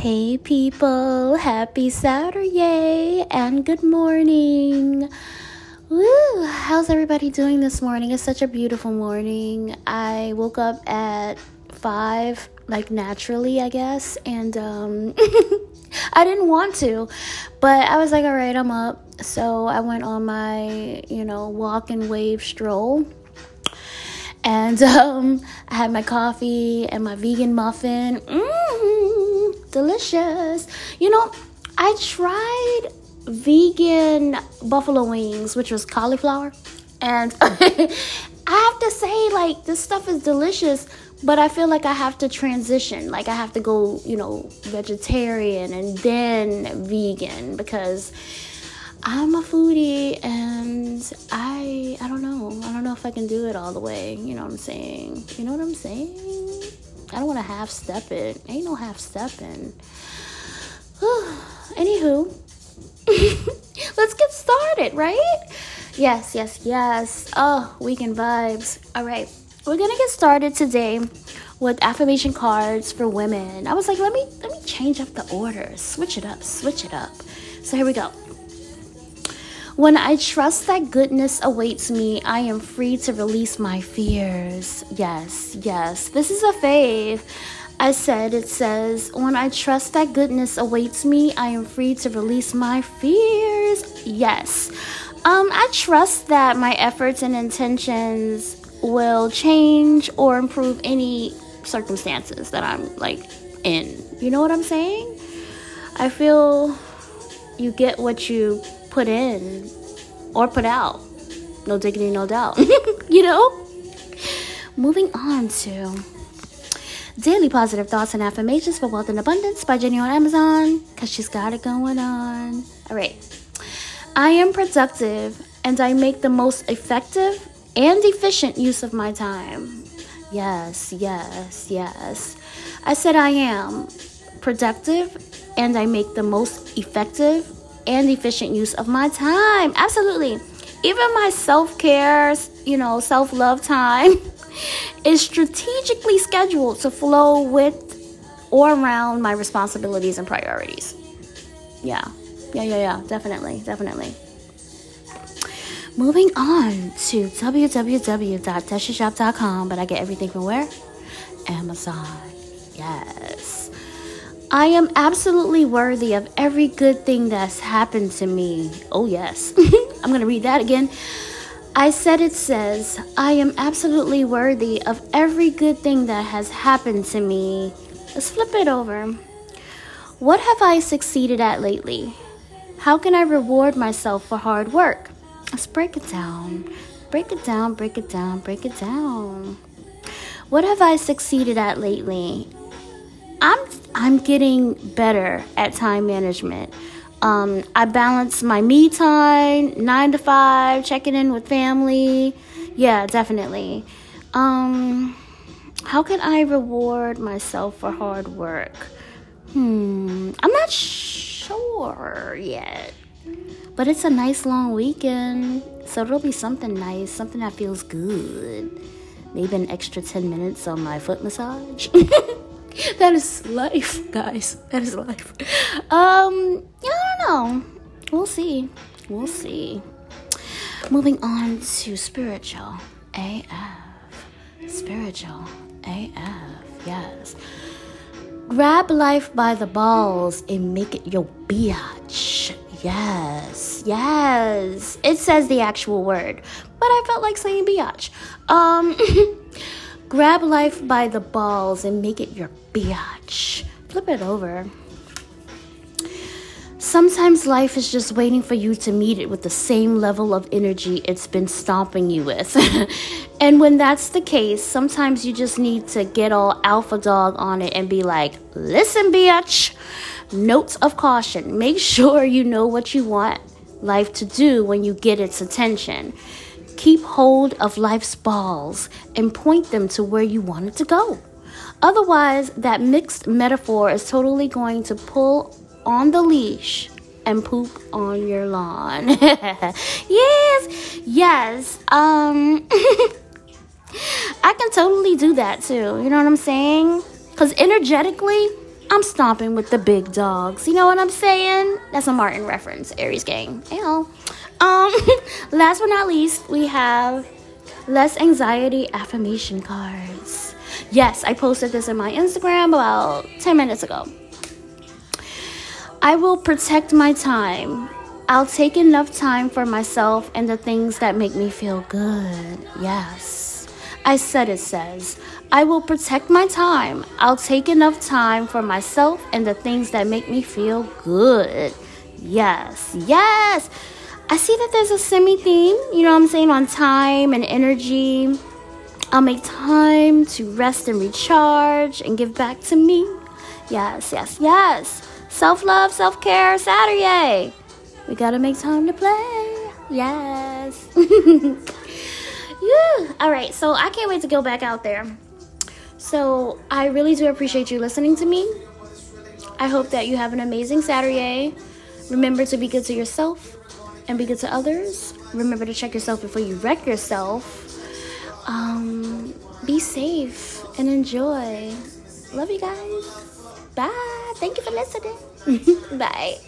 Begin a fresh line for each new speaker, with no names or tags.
Hey people, happy Saturday and good morning. Woo, how's everybody doing this morning? It's such a beautiful morning. I woke up at 5 like naturally, I guess, and um I didn't want to, but I was like, all right, I'm up. So I went on my, you know, walk and wave stroll and um, I had my coffee and my vegan muffin. Mmm, delicious. You know, I tried vegan buffalo wings, which was cauliflower, and I have to say, like, this stuff is delicious. But I feel like I have to transition. Like I have to go, you know, vegetarian and then vegan because I'm a foodie and I I don't know. I don't know if I can do it all the way. You know what I'm saying? You know what I'm saying? I don't want to half step it. Ain't no half stepping. Anywho, let's get started, right? Yes, yes, yes. Oh, weekend vibes. All right. We're to get started today with affirmation cards for women. I was like, let me let me change up the order. Switch it up. Switch it up. So here we go. When I trust that goodness awaits me, I am free to release my fears. Yes, yes, this is a fave. I said, it says, when I trust that goodness awaits me, I am free to release my fears. Yes. Um, I trust that my efforts and intentions will change or improve any circumstances that I'm like in. You know what I'm saying? I feel you get what you put in or put out. No diggity, no doubt. you know? Moving on to Daily Positive Thoughts and Affirmations for Wealth and Abundance by Jenny on Amazon because she's got it going on. All right. I am productive and I make the most effective and efficient use of my time. Yes, yes, yes. I said I am productive and I make the most effective and efficient use of my time. Absolutely. Even my self care, you know, self love time is strategically scheduled to flow with or around my responsibilities and priorities. Yeah. Yeah, yeah, yeah. Definitely. Definitely. Moving on to www.teshashop.com, but I get everything from where? Amazon. Yes. I am absolutely worthy of every good thing that's happened to me. Oh, yes. I'm going to read that again. I said it says, I am absolutely worthy of every good thing that has happened to me. Let's flip it over. What have I succeeded at lately? How can I reward myself for hard work? Let's break it down. Break it down, break it down, break it down. What have I succeeded at lately? I'm I'm getting better at time management. Um, I balance my me time, nine to five, checking in with family. Yeah, definitely. Um, how can I reward myself for hard work? Hmm, I'm not sure yet. But it's a nice long weekend, so it'll be something nice, something that feels good. Maybe an extra 10 minutes on my foot massage. that is life, guys. That is life. Um, yeah, I don't know. We'll see. We'll see. Moving on to spiritual AF. Spiritual AF, yes. Grab life by the balls and make it your biatch. Yes, yes. It says the actual word, but I felt like saying biatch. Um, grab life by the balls and make it your biatch. Flip it over. Sometimes life is just waiting for you to meet it with the same level of energy it's been stomping you with. and when that's the case, sometimes you just need to get all alpha dog on it and be like, listen, bitch. Notes of caution make sure you know what you want life to do when you get its attention. Keep hold of life's balls and point them to where you want it to go. Otherwise, that mixed metaphor is totally going to pull on the leash and poop on your lawn. yes, yes. Um I can totally do that too. You know what I'm saying? Cuz energetically, I'm stomping with the big dogs. You know what I'm saying? That's a Martin reference. Aries gang. Ew. Um, last but not least, we have less anxiety affirmation cards. Yes, I posted this in my Instagram about 10 minutes ago. I will protect my time. I'll take enough time for myself and the things that make me feel good. Yes. I said it says, I will protect my time. I'll take enough time for myself and the things that make me feel good. Yes. Yes. I see that there's a semi theme, you know what I'm saying, on time and energy. I'll make time to rest and recharge and give back to me. Yes, yes, yes. Self love, self care, Saturday. We gotta make time to play. Yes. yeah. All right, so I can't wait to go back out there. So I really do appreciate you listening to me. I hope that you have an amazing Saturday. Remember to be good to yourself and be good to others. Remember to check yourself before you wreck yourself. Um, be safe and enjoy. Love you guys. Bye. Thank you for listening. Bye.